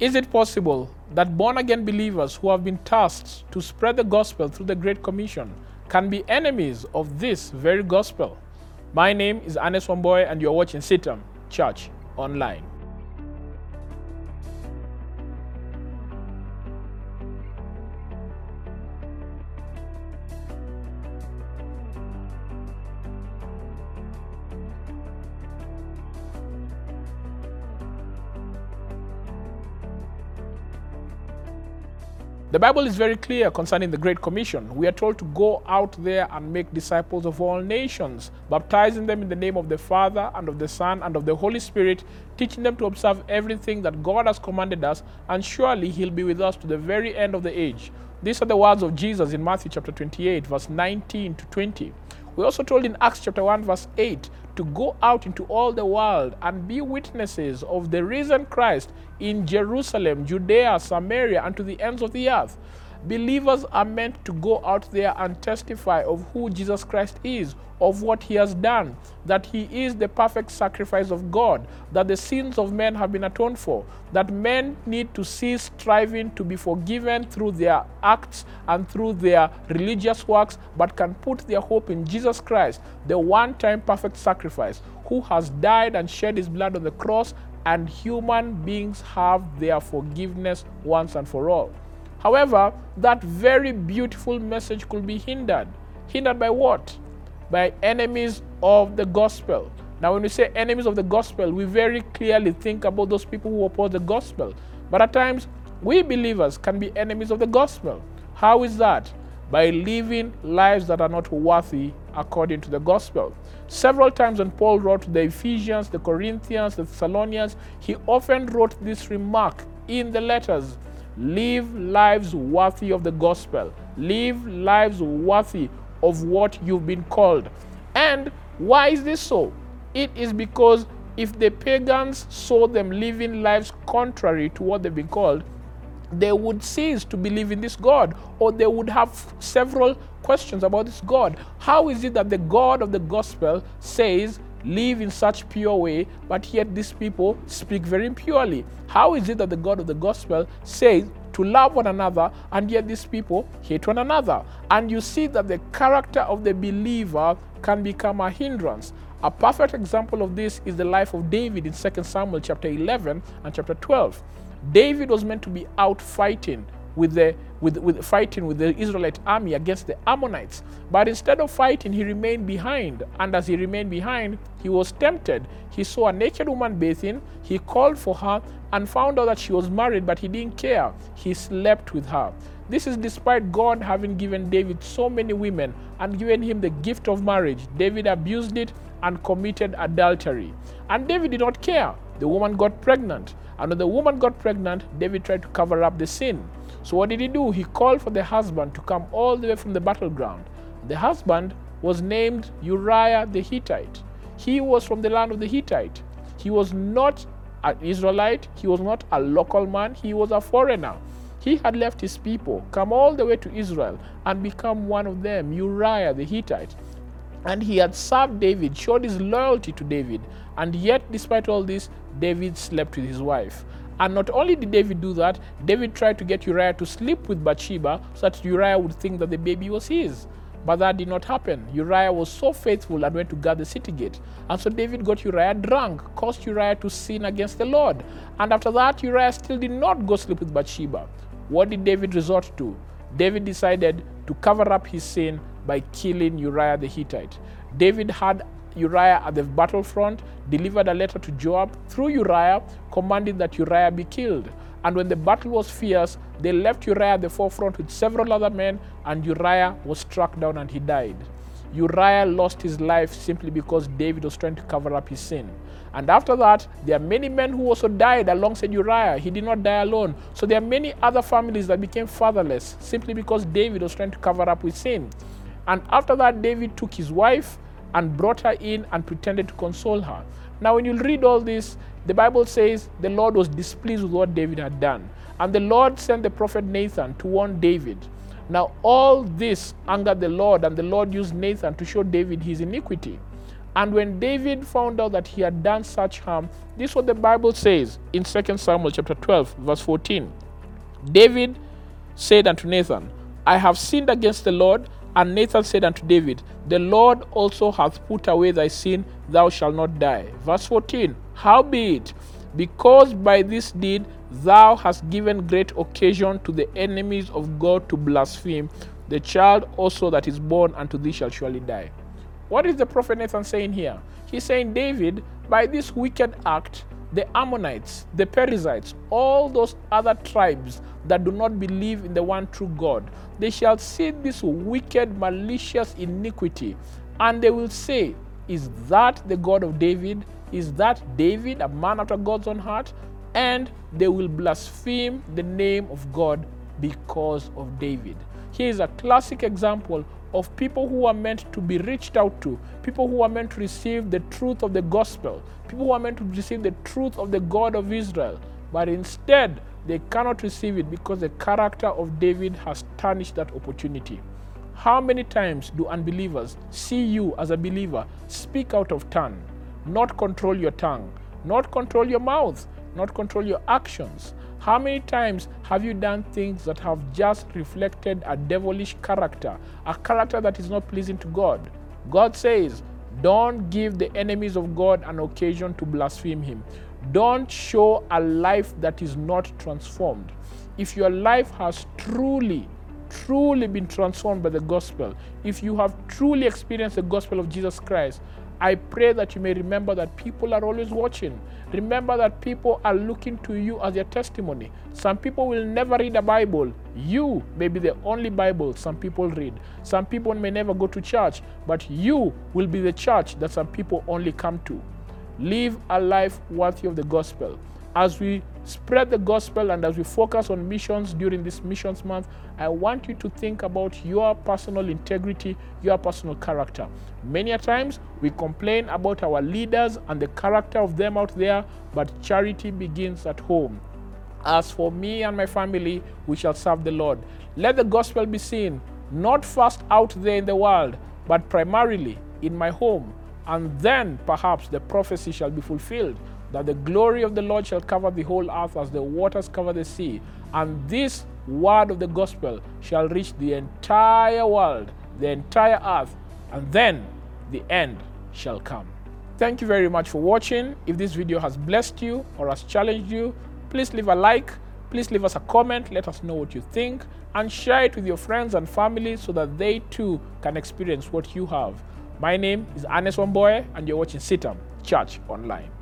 Is it possible that born again believers who have been tasked to spread the gospel through the Great Commission can be enemies of this very gospel? My name is Anes Wamboye, and you're watching CITAM Church Online. The Bible is very clear concerning the Great Commission. We are told to go out there and make disciples of all nations, baptizing them in the name of the Father and of the Son and of the Holy Spirit, teaching them to observe everything that God has commanded us, and surely He'll be with us to the very end of the age. These are the words of Jesus in Matthew chapter 28, verse 19 to 20. We're also told in Acts chapter 1, verse 8, to go out into all the world and be witnesses of the risen Christ in Jerusalem, Judea, Samaria, and to the ends of the earth. Believers are meant to go out there and testify of who Jesus Christ is, of what he has done, that he is the perfect sacrifice of God, that the sins of men have been atoned for, that men need to cease striving to be forgiven through their acts and through their religious works, but can put their hope in Jesus Christ, the one time perfect sacrifice, who has died and shed his blood on the cross, and human beings have their forgiveness once and for all. However, that very beautiful message could be hindered. Hindered by what? By enemies of the gospel. Now, when we say enemies of the gospel, we very clearly think about those people who oppose the gospel. But at times, we believers can be enemies of the gospel. How is that? By living lives that are not worthy according to the gospel. Several times when Paul wrote to the Ephesians, the Corinthians, the Thessalonians, he often wrote this remark in the letters Live lives worthy of the gospel. Live lives worthy of what you've been called. And why is this so? It is because if the pagans saw them living lives contrary to what they've been called, they would cease to believe in this God, or they would have several questions about this God. How is it that the God of the gospel says live in such pure way, but yet these people speak very impurely? How is it that the God of the gospel says to love one another, and yet these people hate one another? And you see that the character of the believer can become a hindrance. A perfect example of this is the life of David in 2 Samuel chapter 11 and chapter 12. David was meant to be out fighting with the with, with fighting with the Israelite army against the Ammonites. But instead of fighting, he remained behind. And as he remained behind, he was tempted. He saw a naked woman bathing. He called for her and found out that she was married, but he didn't care. He slept with her. This is despite God having given David so many women and given him the gift of marriage. David abused it and committed adultery. And David did not care. The woman got pregnant. And when the woman got pregnant, David tried to cover up the sin. So what did he do? He called for the husband to come all the way from the battleground. The husband was named Uriah the Hittite. He was from the land of the Hittite. He was not an Israelite, he was not a local man, he was a foreigner. He had left his people, come all the way to Israel, and become one of them, Uriah the Hittite. And he had served David, showed his loyalty to David, and yet, despite all this, David slept with his wife. And not only did David do that, David tried to get Uriah to sleep with Bathsheba so that Uriah would think that the baby was his. But that did not happen. Uriah was so faithful and went to guard the city gate. And so David got Uriah drunk, caused Uriah to sin against the Lord. And after that, Uriah still did not go sleep with Bathsheba. What did David resort to? David decided to cover up his sin by killing Uriah the Hittite. David had Uriah at the battlefront, delivered a letter to Joab through Uriah, commanding that Uriah be killed. And when the battle was fierce, they left Uriah at the forefront with several other men, and Uriah was struck down and he died. Uriah lost his life simply because David was trying to cover up his sin. And after that, there are many men who also died alongside Uriah. He did not die alone. So there are many other families that became fatherless simply because David was trying to cover up his sin. And after that, David took his wife and brought her in and pretended to console her. Now, when you read all this, the Bible says the Lord was displeased with what David had done. And the Lord sent the prophet Nathan to warn David. Now, all this angered the Lord, and the Lord used Nathan to show David his iniquity. And when David found out that he had done such harm, this is what the Bible says in 2 Samuel chapter 12, verse 14. David said unto Nathan, I have sinned against the Lord. And Nathan said unto David, The Lord also hath put away thy sin, thou shalt not die. Verse 14 Howbeit, because by this deed thou hast given great occasion to the enemies of God to blaspheme, the child also that is born unto thee shall surely die. What is the prophet Nathan saying here? He's saying, David, by this wicked act, the Ammonites, the Perizzites, all those other tribes that do not believe in the one true God, they shall see this wicked, malicious iniquity, and they will say, Is that the God of David? Is that David, a man after God's own heart? And they will blaspheme the name of God because of David. Here is a classic example of people who are meant to be reached out to, people who are meant to receive the truth of the gospel, people who are meant to receive the truth of the God of Israel, but instead they cannot receive it because the character of David has tarnished that opportunity. How many times do unbelievers see you as a believer speak out of turn, not control your tongue, not control your mouth, not control your actions? How many times have you done things that have just reflected a devilish character, a character that is not pleasing to God? God says, don't give the enemies of God an occasion to blaspheme Him. Don't show a life that is not transformed. If your life has truly, truly been transformed by the gospel, if you have truly experienced the gospel of Jesus Christ, I pray that you may remember that people are always watching. Remember that people are looking to you as their testimony. Some people will never read a Bible. You may be the only Bible some people read. Some people may never go to church, but you will be the church that some people only come to. Live a life worthy of the gospel. As we spread the gospel and as we focus on missions during this missions month, I want you to think about your personal integrity, your personal character. Many a times we complain about our leaders and the character of them out there, but charity begins at home. As for me and my family, we shall serve the Lord. Let the gospel be seen, not first out there in the world, but primarily in my home. And then perhaps the prophecy shall be fulfilled that the glory of the Lord shall cover the whole earth as the waters cover the sea. And this word of the gospel shall reach the entire world, the entire earth, and then the end shall come. Thank you very much for watching. If this video has blessed you or has challenged you, please leave a like, please leave us a comment, let us know what you think, and share it with your friends and family so that they too can experience what you have. My name is Anes Wamboye, and you're watching CITAM Church Online.